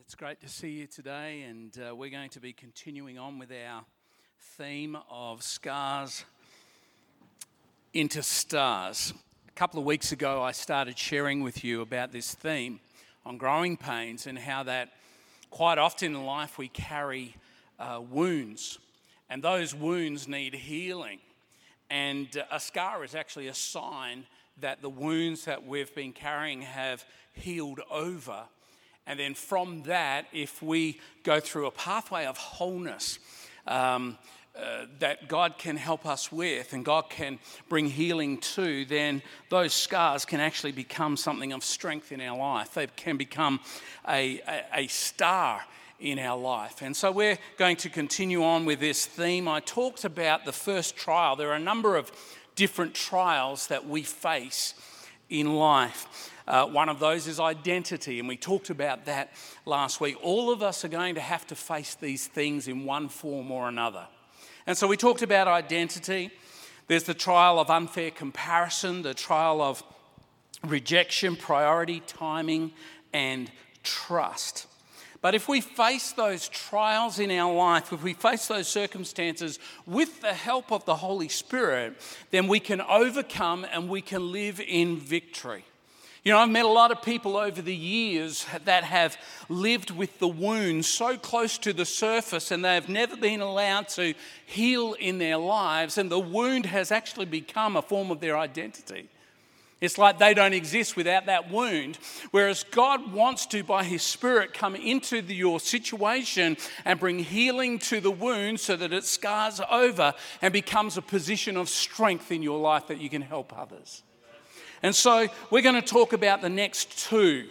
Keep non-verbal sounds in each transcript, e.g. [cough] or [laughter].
it's great to see you today, and uh, we're going to be continuing on with our theme of scars into stars. A couple of weeks ago, I started sharing with you about this theme on growing pains and how that quite often in life we carry uh, wounds, and those wounds need healing. And uh, a scar is actually a sign that the wounds that we've been carrying have healed over and then from that, if we go through a pathway of wholeness, um, uh, that God can help us with and God can bring healing to, then those scars can actually become something of strength in our life. They can become a, a, a star in our life. And so we're going to continue on with this theme. I talked about the first trial. There are a number of different trials that we face in life. Uh, one of those is identity, and we talked about that last week. All of us are going to have to face these things in one form or another. And so we talked about identity. There's the trial of unfair comparison, the trial of rejection, priority, timing, and trust. But if we face those trials in our life, if we face those circumstances with the help of the Holy Spirit, then we can overcome and we can live in victory. You know, I've met a lot of people over the years that have lived with the wound so close to the surface and they have never been allowed to heal in their lives, and the wound has actually become a form of their identity. It's like they don't exist without that wound. Whereas God wants to, by His Spirit, come into the, your situation and bring healing to the wound so that it scars over and becomes a position of strength in your life that you can help others. And so we're going to talk about the next two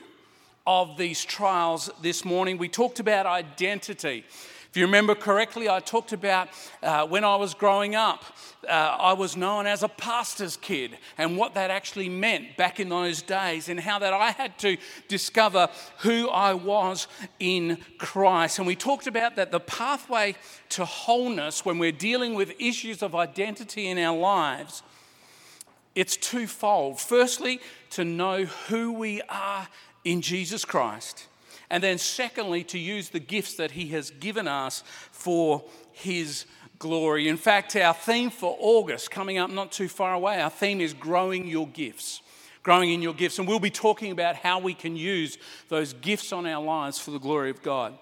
of these trials this morning. We talked about identity. If you remember correctly, I talked about uh, when I was growing up, uh, I was known as a pastor's kid and what that actually meant back in those days, and how that I had to discover who I was in Christ. And we talked about that the pathway to wholeness when we're dealing with issues of identity in our lives it's twofold. Firstly, to know who we are in Jesus Christ. And then, secondly, to use the gifts that He has given us for His glory. In fact, our theme for August, coming up not too far away, our theme is growing your gifts. Growing in your gifts. And we'll be talking about how we can use those gifts on our lives for the glory of God.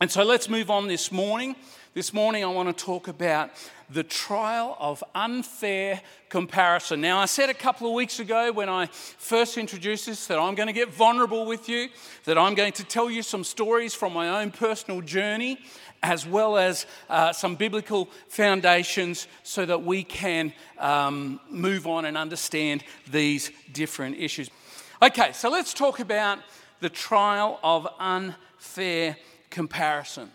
And so let's move on this morning. This morning, I want to talk about the trial of unfair comparison. Now, I said a couple of weeks ago when I first introduced this that I'm going to get vulnerable with you, that I'm going to tell you some stories from my own personal journey, as well as uh, some biblical foundations so that we can um, move on and understand these different issues. Okay, so let's talk about the trial of unfair comparison.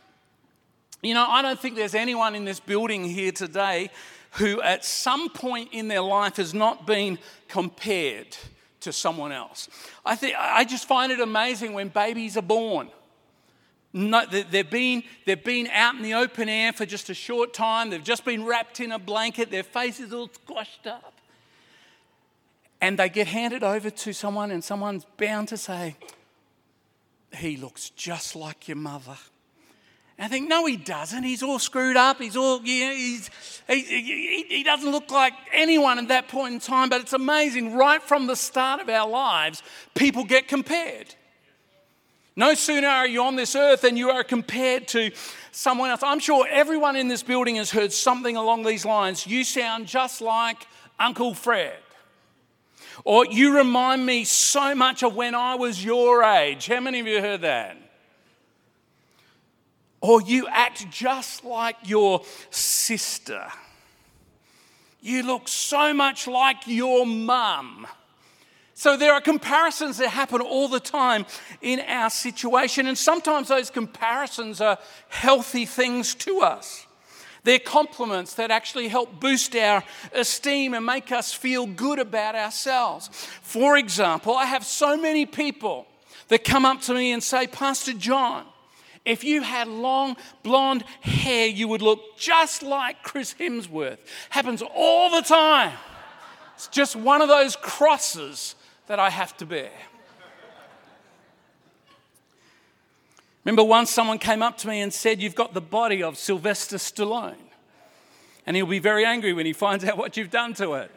You know, I don't think there's anyone in this building here today who at some point in their life has not been compared to someone else. I, think, I just find it amazing when babies are born. No, they've, been, they've been out in the open air for just a short time. They've just been wrapped in a blanket. Their face is all squashed up. And they get handed over to someone, and someone's bound to say, He looks just like your mother. And I think, no, he doesn't. He's all screwed up. He's all, you know, he's, he, he, he doesn't look like anyone at that point in time. But it's amazing, right from the start of our lives, people get compared. No sooner are you on this earth than you are compared to someone else. I'm sure everyone in this building has heard something along these lines. You sound just like Uncle Fred. Or you remind me so much of when I was your age. How many of you heard that? Or you act just like your sister. You look so much like your mum. So there are comparisons that happen all the time in our situation, and sometimes those comparisons are healthy things to us. They're compliments that actually help boost our esteem and make us feel good about ourselves. For example, I have so many people that come up to me and say, Pastor John, if you had long blonde hair, you would look just like Chris Hemsworth. Happens all the time. It's just one of those crosses that I have to bear. Remember once someone came up to me and said, You've got the body of Sylvester Stallone. And he'll be very angry when he finds out what you've done to it.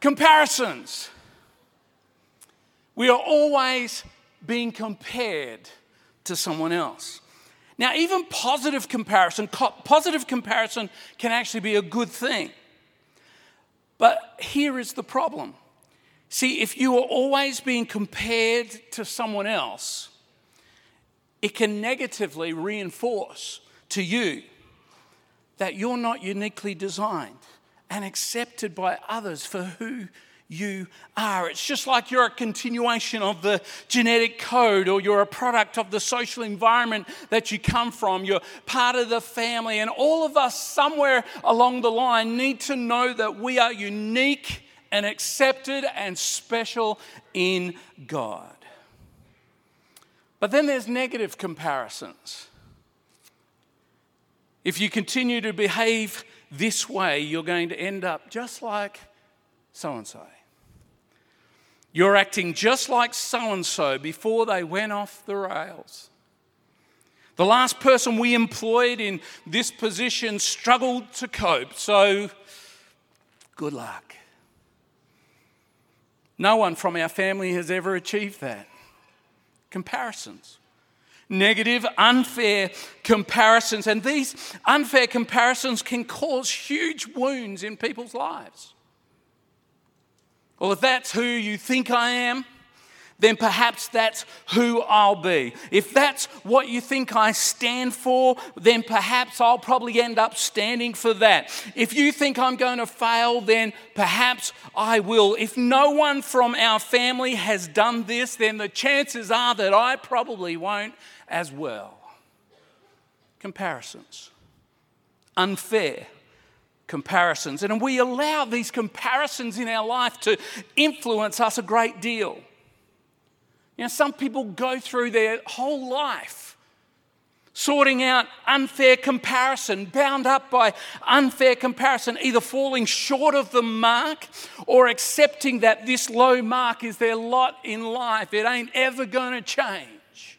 Comparisons. We are always being compared to someone else. Now, even positive comparison, positive comparison can actually be a good thing. But here is the problem. See, if you are always being compared to someone else, it can negatively reinforce to you that you're not uniquely designed and accepted by others for who you are. It's just like you're a continuation of the genetic code or you're a product of the social environment that you come from. You're part of the family. And all of us, somewhere along the line, need to know that we are unique and accepted and special in God. But then there's negative comparisons. If you continue to behave this way, you're going to end up just like so and so. You're acting just like so and so before they went off the rails. The last person we employed in this position struggled to cope, so good luck. No one from our family has ever achieved that. Comparisons. Negative, unfair comparisons. And these unfair comparisons can cause huge wounds in people's lives. Well, if that's who you think I am, then perhaps that's who I'll be. If that's what you think I stand for, then perhaps I'll probably end up standing for that. If you think I'm going to fail, then perhaps I will. If no one from our family has done this, then the chances are that I probably won't as well. Comparisons. Unfair comparisons. And we allow these comparisons in our life to influence us a great deal. You know, some people go through their whole life sorting out unfair comparison, bound up by unfair comparison, either falling short of the mark or accepting that this low mark is their lot in life. It ain't ever going to change.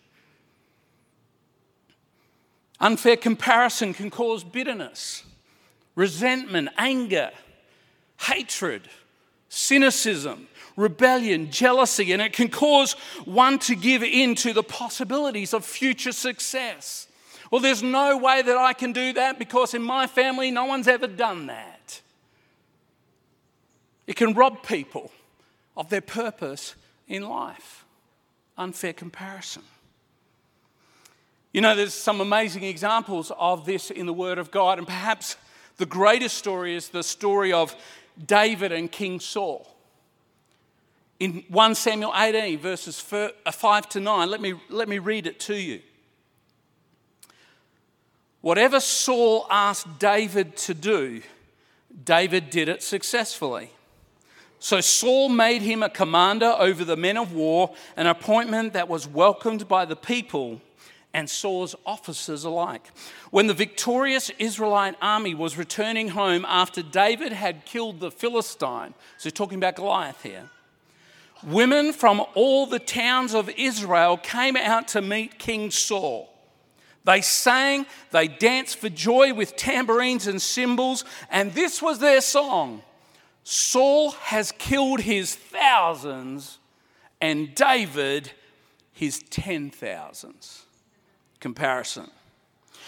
Unfair comparison can cause bitterness resentment, anger, hatred, cynicism, rebellion, jealousy, and it can cause one to give in to the possibilities of future success. Well, there's no way that I can do that because in my family, no one's ever done that. It can rob people of their purpose in life. Unfair comparison. You know, there's some amazing examples of this in the Word of God, and perhaps the greatest story is the story of David and King Saul. In 1 Samuel 18, verses uh, 5 to 9, let me, let me read it to you. Whatever Saul asked David to do, David did it successfully. So Saul made him a commander over the men of war, an appointment that was welcomed by the people and Saul's officers alike. When the victorious Israelite army was returning home after David had killed the Philistine, so talking about Goliath here, women from all the towns of Israel came out to meet King Saul. They sang, they danced for joy with tambourines and cymbals, and this was their song Saul has killed his thousands, and David his ten thousands comparison.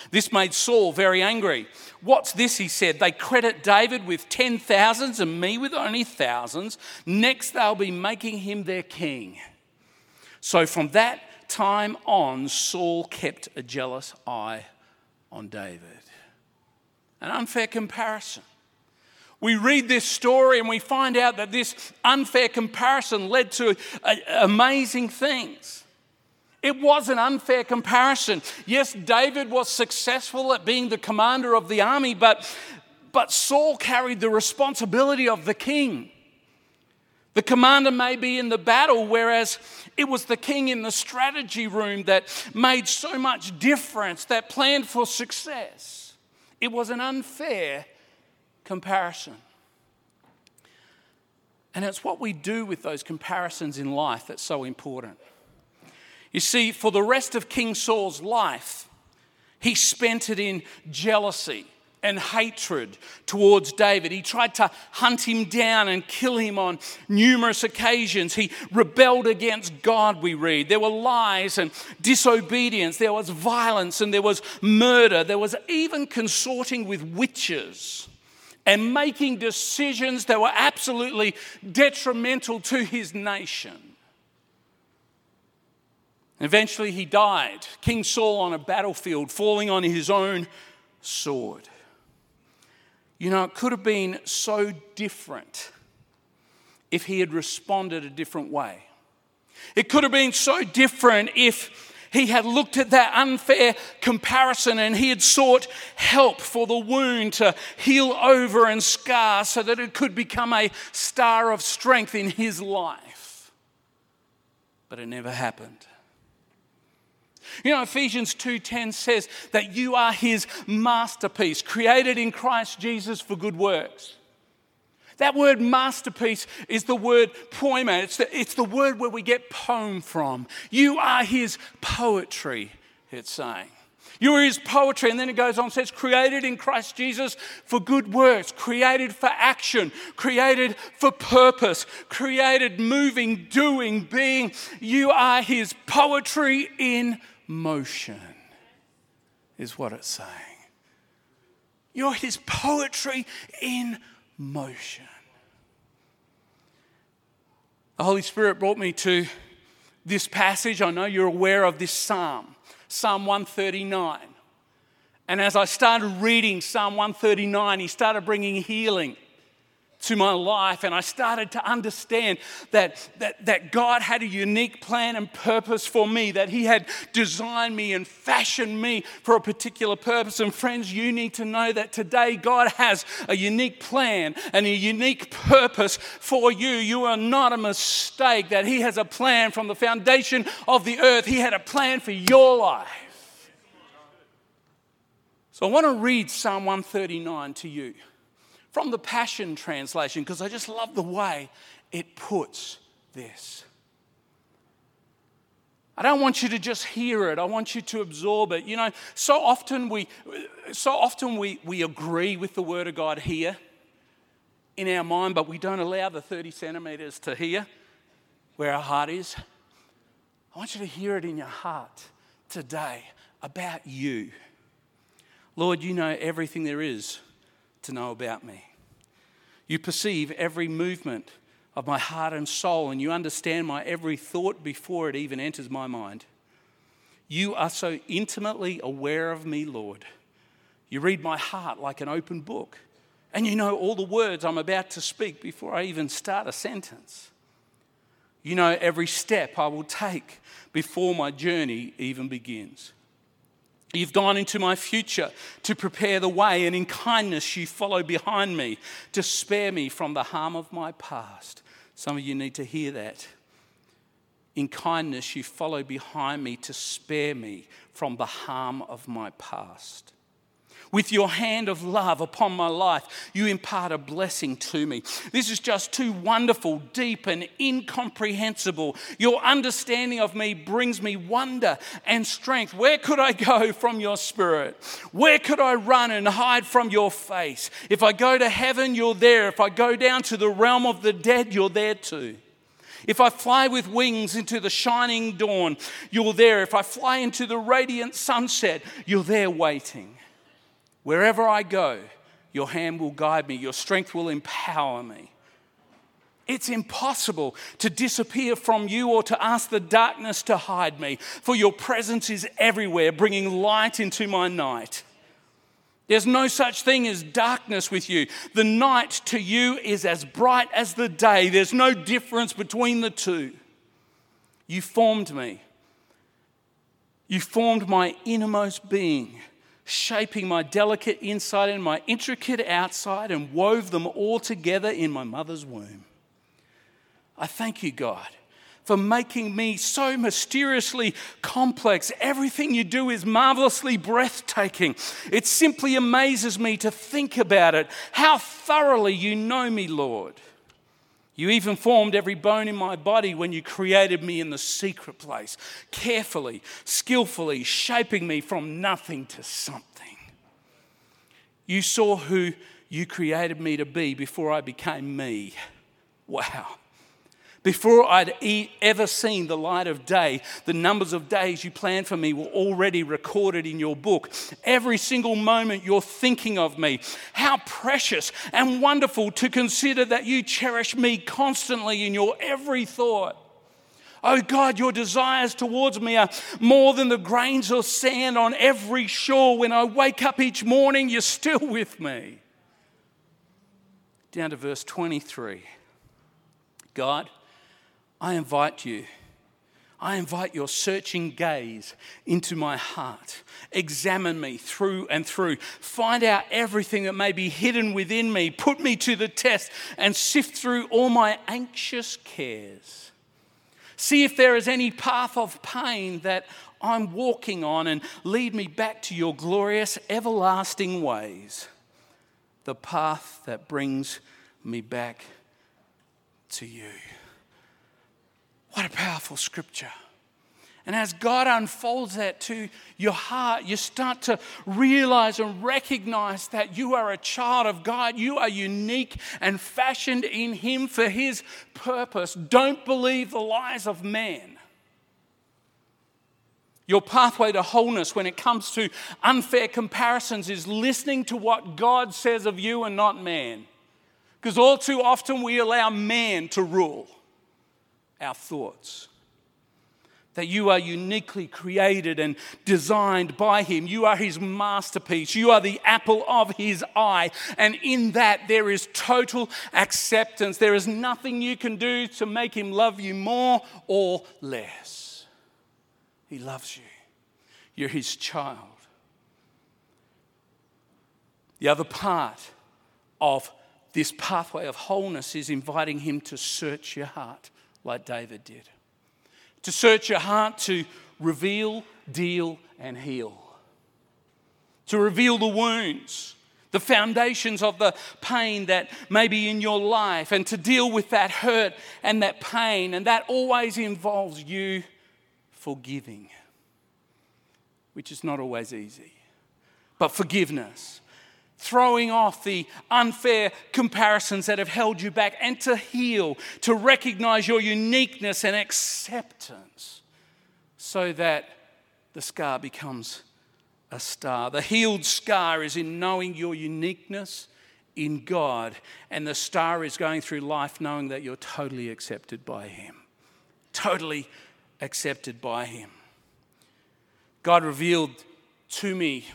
This made Saul very angry. What's this? He said. They credit David with ten thousands and me with only thousands. Next, they'll be making him their king. So from that time on, Saul kept a jealous eye on David. An unfair comparison. We read this story and we find out that this unfair comparison led to amazing things. It was an unfair comparison. Yes, David was successful at being the commander of the army, but, but Saul carried the responsibility of the king. The commander may be in the battle, whereas it was the king in the strategy room that made so much difference, that planned for success. It was an unfair comparison. And it's what we do with those comparisons in life that's so important. You see, for the rest of King Saul's life, he spent it in jealousy and hatred towards David. He tried to hunt him down and kill him on numerous occasions. He rebelled against God, we read. There were lies and disobedience, there was violence and there was murder. There was even consorting with witches and making decisions that were absolutely detrimental to his nation. Eventually, he died, King Saul on a battlefield, falling on his own sword. You know, it could have been so different if he had responded a different way. It could have been so different if he had looked at that unfair comparison and he had sought help for the wound to heal over and scar so that it could become a star of strength in his life. But it never happened. You know, Ephesians 2:10 says that you are his masterpiece, created in Christ Jesus for good works. That word masterpiece is the word poema. It's the, it's the word where we get poem from. You are his poetry, it's saying. You are his poetry. And then it goes on says, created in Christ Jesus for good works, created for action, created for purpose, created moving, doing, being. You are his poetry in motion, is what it's saying. You're his poetry in motion. The Holy Spirit brought me to this passage. I know you're aware of this psalm, Psalm 139. And as I started reading Psalm 139, he started bringing healing to my life, and I started to understand that, that, that God had a unique plan and purpose for me, that He had designed me and fashioned me for a particular purpose. And friends, you need to know that today God has a unique plan and a unique purpose for you. You are not a mistake, that He has a plan from the foundation of the earth, He had a plan for your life. So I want to read Psalm 139 to you from the Passion Translation because I just love the way it puts this. I don't want you to just hear it. I want you to absorb it. You know, so often we so often we, we agree with the word of God here in our mind, but we don't allow the 30 centimeters to hear where our heart is. I want you to hear it in your heart today about you. Lord, you know everything there is to know about me. You perceive every movement of my heart and soul, and you understand my every thought before it even enters my mind. You are so intimately aware of me, Lord. You read my heart like an open book, and you know all the words I'm about to speak before I even start a sentence. You know every step I will take before my journey even begins. You've gone into my future to prepare the way, and in kindness you follow behind me to spare me from the harm of my past. Some of you need to hear that. In kindness you follow behind me to spare me from the harm of my past. With your hand of love upon my life, you impart a blessing to me. This is just too wonderful, deep, and incomprehensible. Your understanding of me brings me wonder and strength. Where could I go from your spirit? Where could I run and hide from your face? If I go to heaven, you're there. If I go down to the realm of the dead, you're there too. If I fly with wings into the shining dawn, you're there. If I fly into the radiant sunset, you're there waiting. Wherever I go, your hand will guide me, your strength will empower me. It's impossible to disappear from you or to ask the darkness to hide me, for your presence is everywhere, bringing light into my night. There's no such thing as darkness with you. The night to you is as bright as the day. There's no difference between the two. You formed me. You formed my innermost being shaping my delicate inside and my intricate outside and wove them all together in my mother's womb. I thank you, God, for making me so mysteriously complex. Everything you do is marvelously breathtaking. It simply amazes me to think about it, how thoroughly you know me, Lord. You even formed every bone in my body when you created me in the secret place, carefully, skillfully shaping me from nothing to something. You saw who you created me to be before I became me. Wow. Before I'd ever seen the light of day, the numbers of days you planned for me were already recorded in your book. Every single moment you're thinking of me. How precious and wonderful to consider that you cherish me constantly in your every thought. Oh God, your desires towards me are more than the grains of sand on every shore. When I wake up each morning, you're still with me. Down to verse 23. God, I invite you. I invite your searching gaze into my heart. Examine me through and through. Find out everything that may be hidden within me. Put me to the test and sift through all my anxious cares. See if there is any path of pain that I'm walking on and lead me back to your glorious, everlasting ways. The path that brings me back to you. What a powerful scripture. And as God unfolds that to your heart, you start to realize and recognize that you are a child of God. You are unique and fashioned in Him for His purpose. Don't believe the lies of man. Your pathway to wholeness when it comes to unfair comparisons is listening to what God says of you and not man. Because all too often we allow man to rule our thoughts. That you are uniquely created and designed by Him. You are His masterpiece. You are the apple of His eye. And in that, there is total acceptance. There is nothing you can do to make Him love you more or less. He loves you. You're His child. The other part of this pathway of wholeness is inviting Him to search your heart like David did. To search your heart, to reveal, deal, and heal. To reveal the wounds, the foundations of the pain that may be in your life, and to deal with that hurt and that pain. And that always involves you forgiving, which is not always easy. But forgiveness throwing off the unfair comparisons that have held you back, and to heal, to recognize your uniqueness and acceptance so that the scar becomes a star. The healed scar is in knowing your uniqueness in God, and the star is going through life knowing that you're totally accepted by Him. Totally accepted by Him. God revealed to me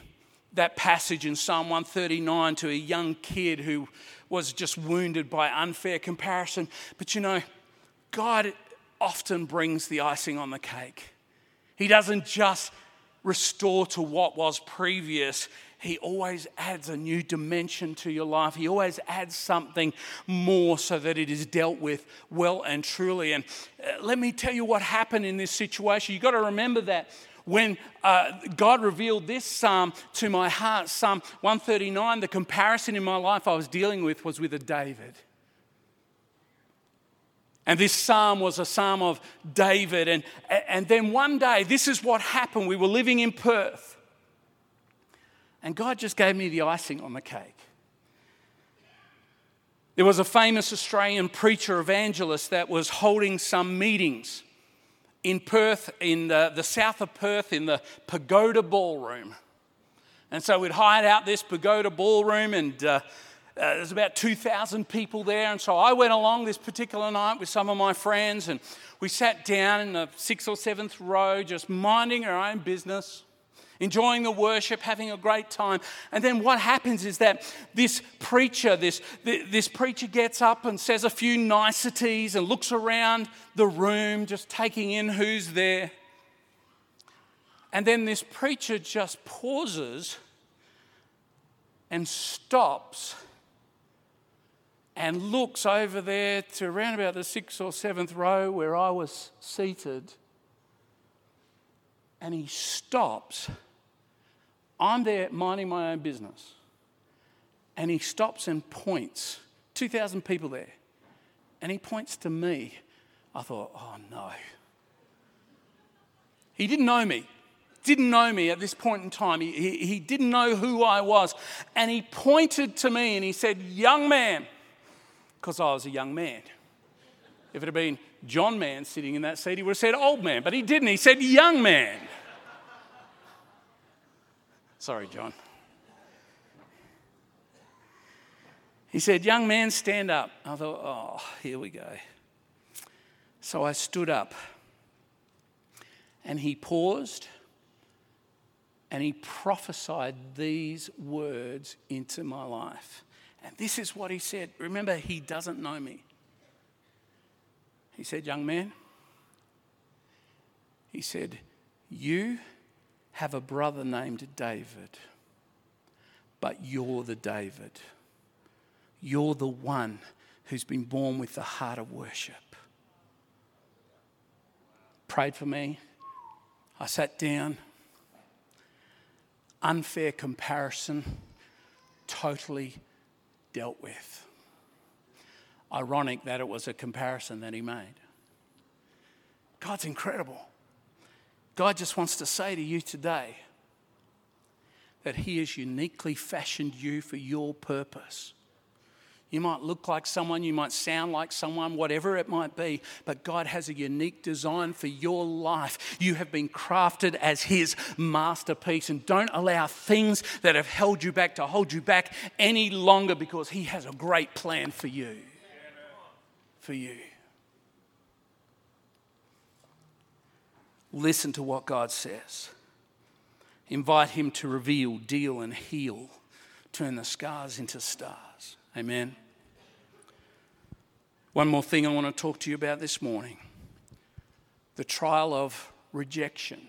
that passage in Psalm 139 to a young kid who was just wounded by unfair comparison. But you know, God often brings the icing on the cake. He doesn't just restore to what was previous, He always adds a new dimension to your life. He always adds something more so that it is dealt with well and truly. And uh, let me tell you what happened in this situation. You've got to remember that when uh, God revealed this psalm to my heart, Psalm 139, the comparison in my life I was dealing with was with a David. And this psalm was a psalm of David. And, and then one day, this is what happened. We were living in Perth. And God just gave me the icing on the cake. There was a famous Australian preacher evangelist that was holding some meetings in Perth, in the, the south of Perth, in the Pagoda Ballroom. And so we'd hired out this Pagoda Ballroom, and uh, uh, there's about 2,000 people there. And so I went along this particular night with some of my friends, and we sat down in the sixth or seventh row, just minding our own business enjoying the worship, having a great time. And then what happens is that this preacher, this, this preacher gets up and says a few niceties and looks around the room, just taking in who's there. And then this preacher just pauses and stops and looks over there to around about the sixth or seventh row where I was seated. And he stops I'm there minding my own business. And he stops and points, 2,000 people there, and he points to me. I thought, oh no. He didn't know me, didn't know me at this point in time. He, he, he didn't know who I was. And he pointed to me and he said, Young man, because I was a young man. If it had been John Man sitting in that seat, he would have said old man, but he didn't. He said young man. Sorry, John. He said, Young man, stand up. I thought, Oh, here we go. So I stood up and he paused and he prophesied these words into my life. And this is what he said. Remember, he doesn't know me. He said, Young man, he said, You have a brother named David, but you're the David. You're the one who's been born with the heart of worship. Prayed for me. I sat down. Unfair comparison, totally dealt with ironic that it was a comparison that he made. God's incredible. God just wants to say to you today that He has uniquely fashioned you for your purpose. You might look like someone, you might sound like someone, whatever it might be, but God has a unique design for your life. You have been crafted as His masterpiece, and don't allow things that have held you back to hold you back any longer because He has a great plan for you for you. Listen to what God says. Invite Him to reveal, deal, and heal, turn the scars into stars. Amen. One more thing I want to talk to you about this morning the trial of rejection.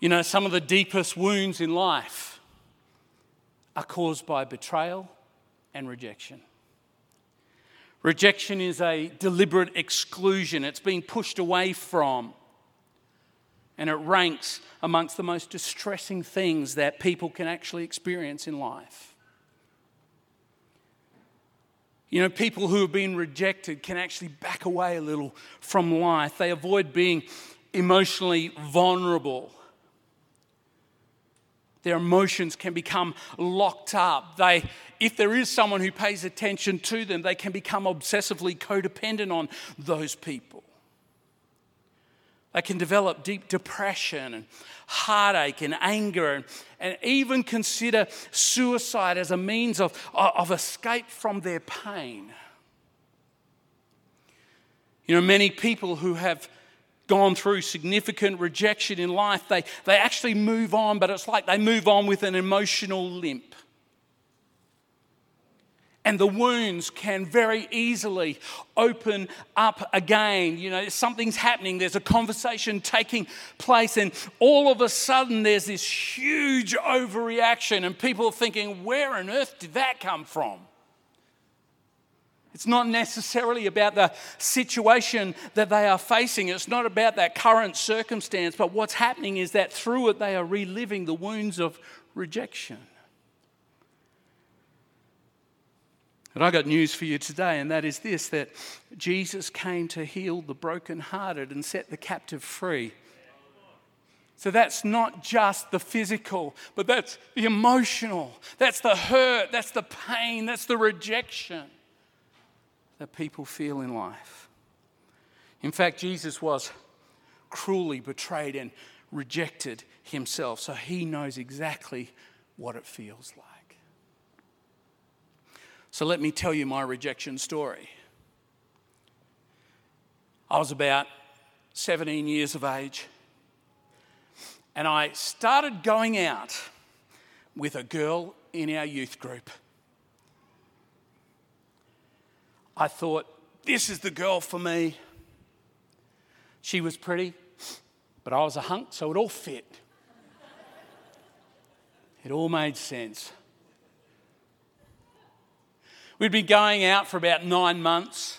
You know, some of the deepest wounds in life are caused by betrayal and rejection. Rejection is a deliberate exclusion, it's being pushed away from. And it ranks amongst the most distressing things that people can actually experience in life. You know, people who have been rejected can actually back away a little from life. They avoid being emotionally vulnerable. Their emotions can become locked up. They, if there is someone who pays attention to them, they can become obsessively codependent on those people. They can develop deep depression and heartache and anger and, and even consider suicide as a means of, of escape from their pain. You know, many people who have gone through significant rejection in life, they, they actually move on, but it's like they move on with an emotional limp. And the wounds can very easily open up again. You know, something's happening, there's a conversation taking place, and all of a sudden there's this huge overreaction, and people are thinking, where on earth did that come from? It's not necessarily about the situation that they are facing. It's not about that current circumstance, but what's happening is that through it they are reliving the wounds of rejection. And I got news for you today, and that is this that Jesus came to heal the brokenhearted and set the captive free. So that's not just the physical, but that's the emotional, that's the hurt, that's the pain, that's the rejection that people feel in life. In fact, Jesus was cruelly betrayed and rejected himself, so he knows exactly what it feels like. So let me tell you my rejection story. I was about 17 years of age, and I started going out with a girl in our youth group. I thought, this is the girl for me. She was pretty, but I was a hunk, so it all fit. It all made sense. We'd been going out for about nine months,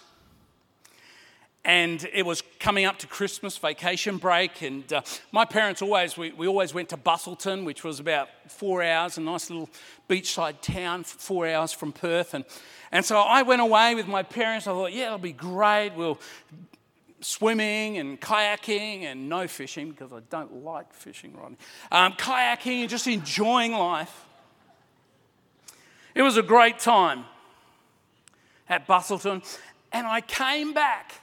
and it was coming up to Christmas vacation break. And uh, my parents always, we, we always went to Busselton, which was about four hours, a nice little beachside town, four hours from Perth. And, and so I went away with my parents. I thought, yeah, it'll be great. We'll swimming and kayaking and no fishing because I don't like fishing, Rodney. Um, kayaking and just enjoying life. It was a great time at Busselton. And I came back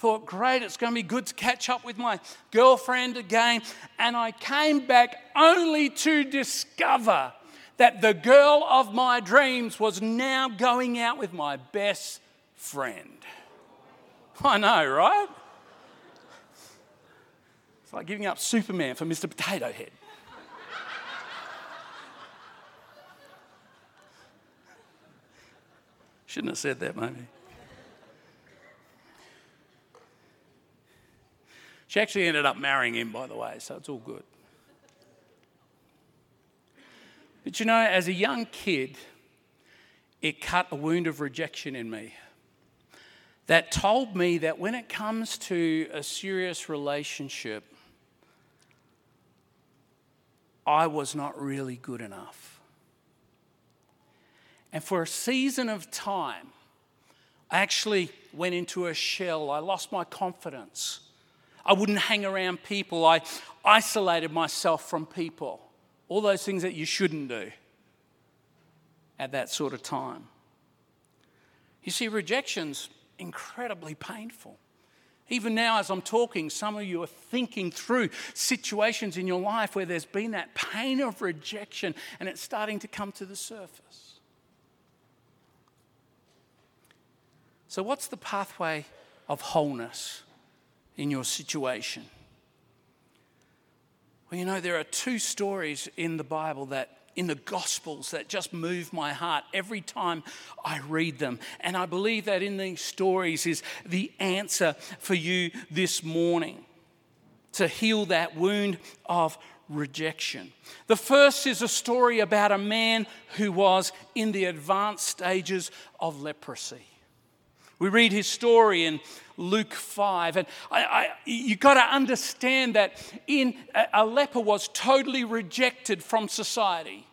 thought, great, it's going to be good to catch up with my girlfriend again. And I came back only to discover that the girl of my dreams was now going out with my best friend. I know, right? It's like giving up Superman for Mr. Potato Head. Shouldn't have said that, maybe. She actually ended up marrying him, by the way, so it's all good. But you know, as a young kid, it cut a wound of rejection in me that told me that when it comes to a serious relationship, I was not really good enough. And for a season of time, I actually went into a shell. I lost my confidence. I wouldn't hang around people. I isolated myself from people. All those things that you shouldn't do at that sort of time. You see, rejection's incredibly painful. Even now, as I'm talking, some of you are thinking through situations in your life where there's been that pain of rejection and it's starting to come to the surface. So, what's the pathway of wholeness? In your situation? Well, you know, there are two stories in the Bible that, in the Gospels, that just move my heart every time I read them. And I believe that in these stories is the answer for you this morning to heal that wound of rejection. The first is a story about a man who was in the advanced stages of leprosy. We read his story in Luke 5. And I, I, you've got to understand that in, a leper was totally rejected from society.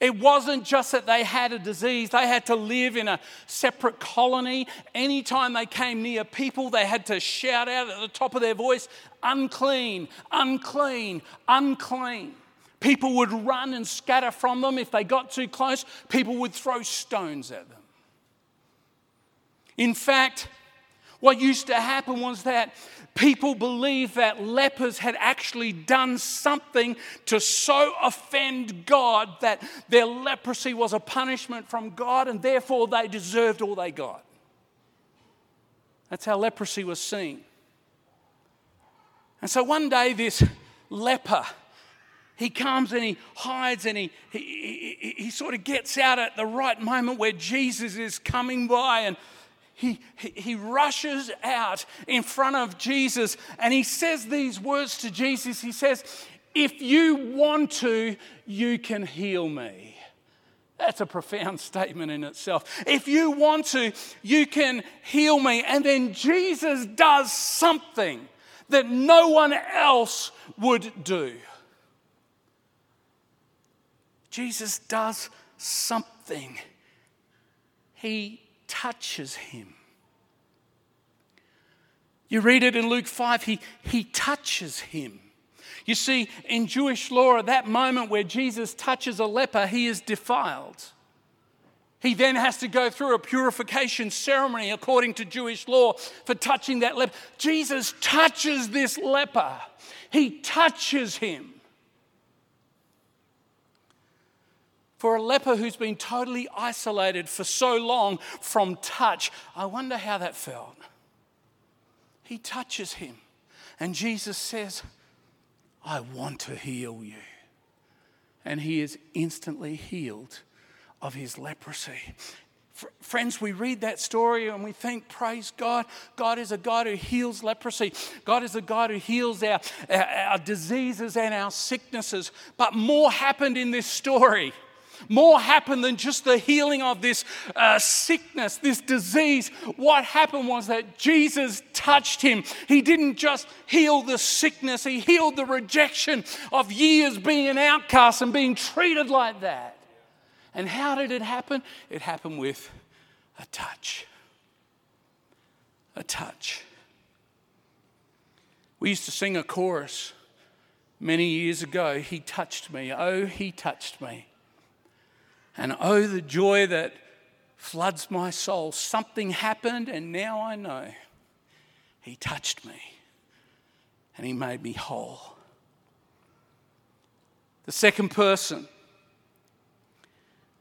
It wasn't just that they had a disease, they had to live in a separate colony. Anytime they came near people, they had to shout out at the top of their voice, unclean, unclean, unclean. People would run and scatter from them. If they got too close, people would throw stones at them. In fact, what used to happen was that people believed that lepers had actually done something to so offend God that their leprosy was a punishment from God and therefore they deserved all they got. That's how leprosy was seen. And so one day, this leper, he comes and he hides and he, he, he, he, sort of gets out at the right moment where Jesus is coming by and he, he rushes out in front of Jesus and he says these words to Jesus. He says, If you want to, you can heal me. That's a profound [laughs] statement in itself. If you want to, you can heal me. And then Jesus does something that no one else would do. Jesus does something. He touches him. You read it in Luke 5, he, he touches him. You see, in Jewish law, at that moment where Jesus touches a leper, he is defiled. He then has to go through a purification ceremony according to Jewish law for touching that leper. Jesus touches this leper, he touches him. For a leper who's been totally isolated for so long from touch, I wonder how that felt. He touches him, and Jesus says, I want to heal you. And he is instantly healed of his leprosy. Friends, we read that story and we think, praise God. God is a God who heals leprosy. God is a God who heals our, our, our diseases and our sicknesses. But more happened in this story. More happened than just the healing of this uh, sickness, this disease. What happened was that Jesus touched him. He didn't just heal the sickness, he healed the rejection of years being an outcast and being treated like that. And how did it happen? It happened with a touch. A touch. We used to sing a chorus many years ago. He touched me. Oh, he touched me. And oh, the joy that floods my soul. Something happened, and now I know He touched me and He made me whole. The second person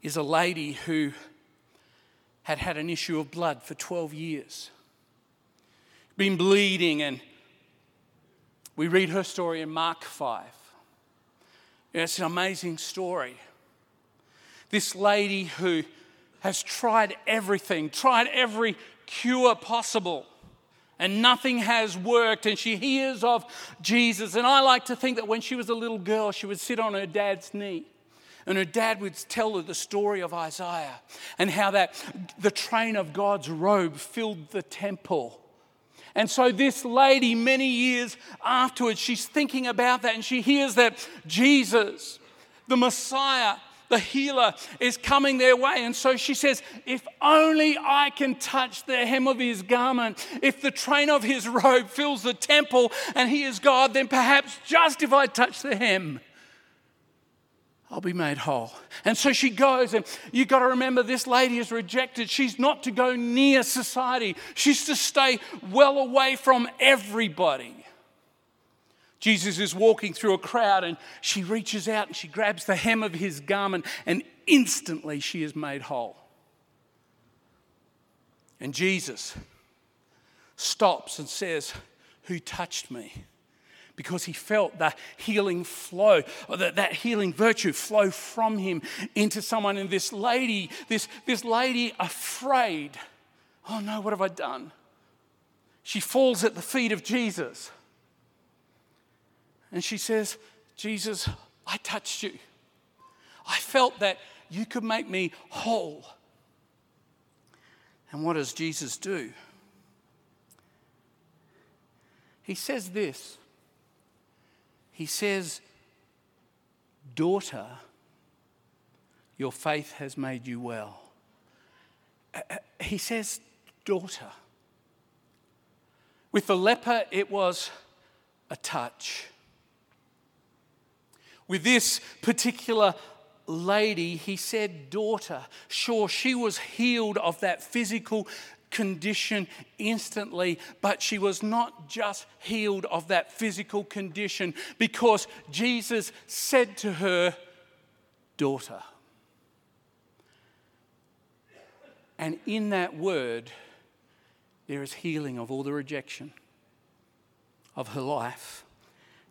is a lady who had had an issue of blood for 12 years, been bleeding, and we read her story in Mark 5. It's an amazing story. This lady who has tried everything, tried every cure possible, and nothing has worked, and she hears of Jesus. And I like to think that when she was a little girl, she would sit on her dad's knee. And her dad would tell her the story of Isaiah and how that the train of God's robe filled the temple. And so, this lady, many years afterwards, she's thinking about that and she hears that Jesus, the Messiah, the healer is coming their way. And so she says, If only I can touch the hem of his garment, if the train of his [laughs] robe fills the temple and he is God, then perhaps just if I touch the hem, I'll be made whole. And so she goes, and you've got to remember this lady is rejected. She's not to go near society, she's to stay well away from everybody. Jesus is walking through a crowd and she reaches out and she grabs the hem of his garment and instantly she is made whole. And Jesus stops and says, Who touched me? Because he felt that healing flow, or that, that healing virtue flow from him into someone. And this lady, this, this lady afraid, oh no, what have I done? She falls at the feet of Jesus. And she says, Jesus, I touched you. I felt that you could make me whole. And what does Jesus do? He says this He says, Daughter, your faith has made you well. He says, Daughter. With the leper, it was a touch. With this particular lady, he said, Daughter. Sure, she was healed of that physical condition instantly, but she was not just healed of that physical condition because Jesus said to her, Daughter. And in that word, there is healing of all the rejection of her life.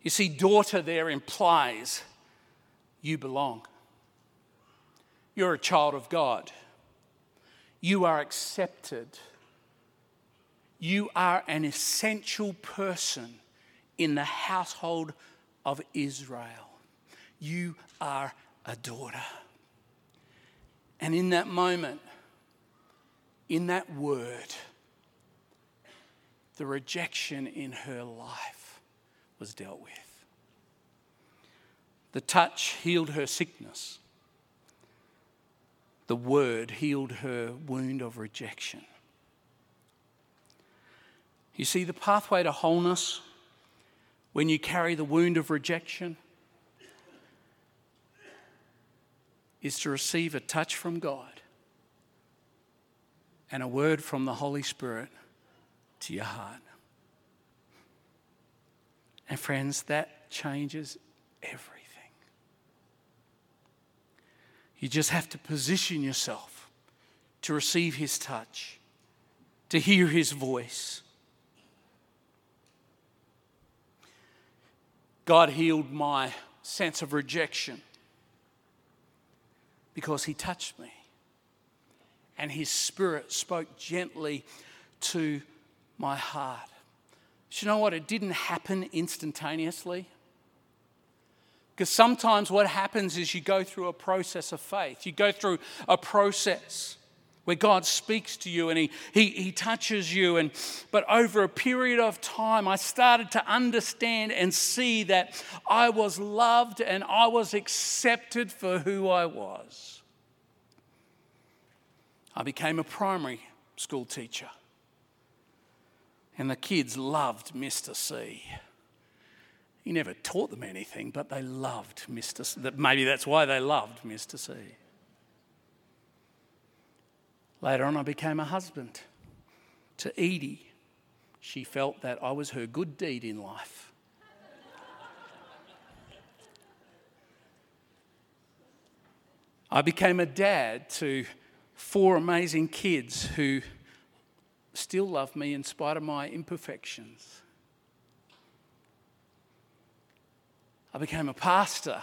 You see, daughter there implies you belong. You're a child of God. You are accepted. You are an essential person in the household of Israel. You are a daughter. And in that moment, in that word, the rejection in her life was dealt with. The touch healed her sickness. The word healed her wound of rejection. You see, the pathway to wholeness when you carry the wound of rejection is to receive a touch from God and a word from the Holy Spirit to your heart. And friends, that changes everything. You just have to position yourself to receive His touch, to hear His voice. God healed my sense of rejection because He touched me. And His Spirit spoke gently to my heart. You know what? It didn't happen instantaneously. Because sometimes what happens is you go through a process of faith. You go through a process where God speaks to you and he, he, he touches you. And, but over a period of time, I started to understand and see that I was loved and I was accepted for who I was. I became a primary school teacher, and the kids loved Mr. C. He never taught them anything, but they loved Mr. C. Maybe that's why they loved Mr. C. Later on, I became a husband to Edie. She felt that I was her good deed in life. I became a dad to four amazing kids who still love me in spite of my imperfections. I became a pastor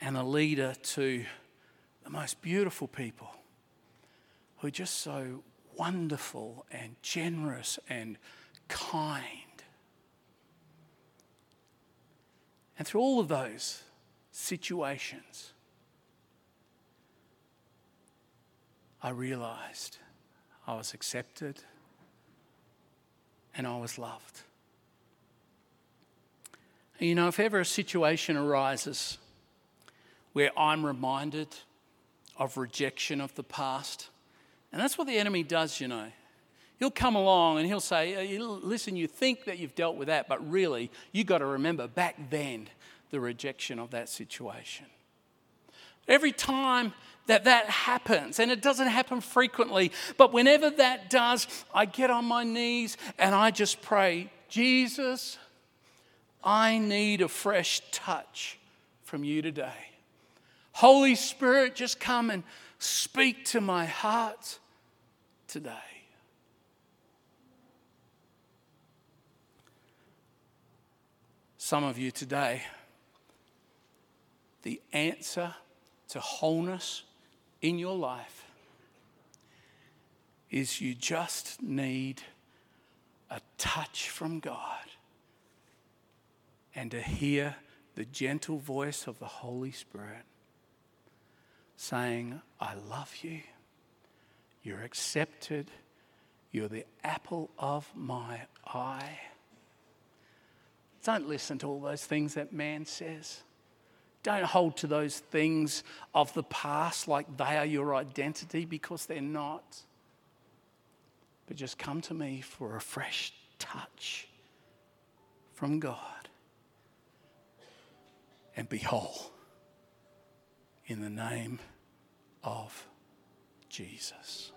and a leader to the most beautiful people who are just so wonderful and generous and kind. And through all of those situations, I realized I was accepted and I was loved. And you know, if ever a situation arises where I'm reminded of rejection of the past, and that's what the enemy does, you know. He'll come along and he'll say, uh, Listen, you think that you've dealt with that, but really, you've got to remember back then the rejection of that situation. Every time that that happens, and it doesn't happen frequently, but whenever that does, I get on my knees and I just pray, Jesus, I need a fresh touch from you today. Holy Spirit, just come and speak to my heart today. Some of you today, the answer to wholeness in your life is you just need a touch from God and to hear the gentle voice of the Holy Spirit saying, I love you, you're accepted, you're the apple of my eye. Don't listen to all those things that man says. Don't hold to those things of the past like they are your identity because they're not. But just come to me for a fresh touch from God and be whole in the name of Jesus.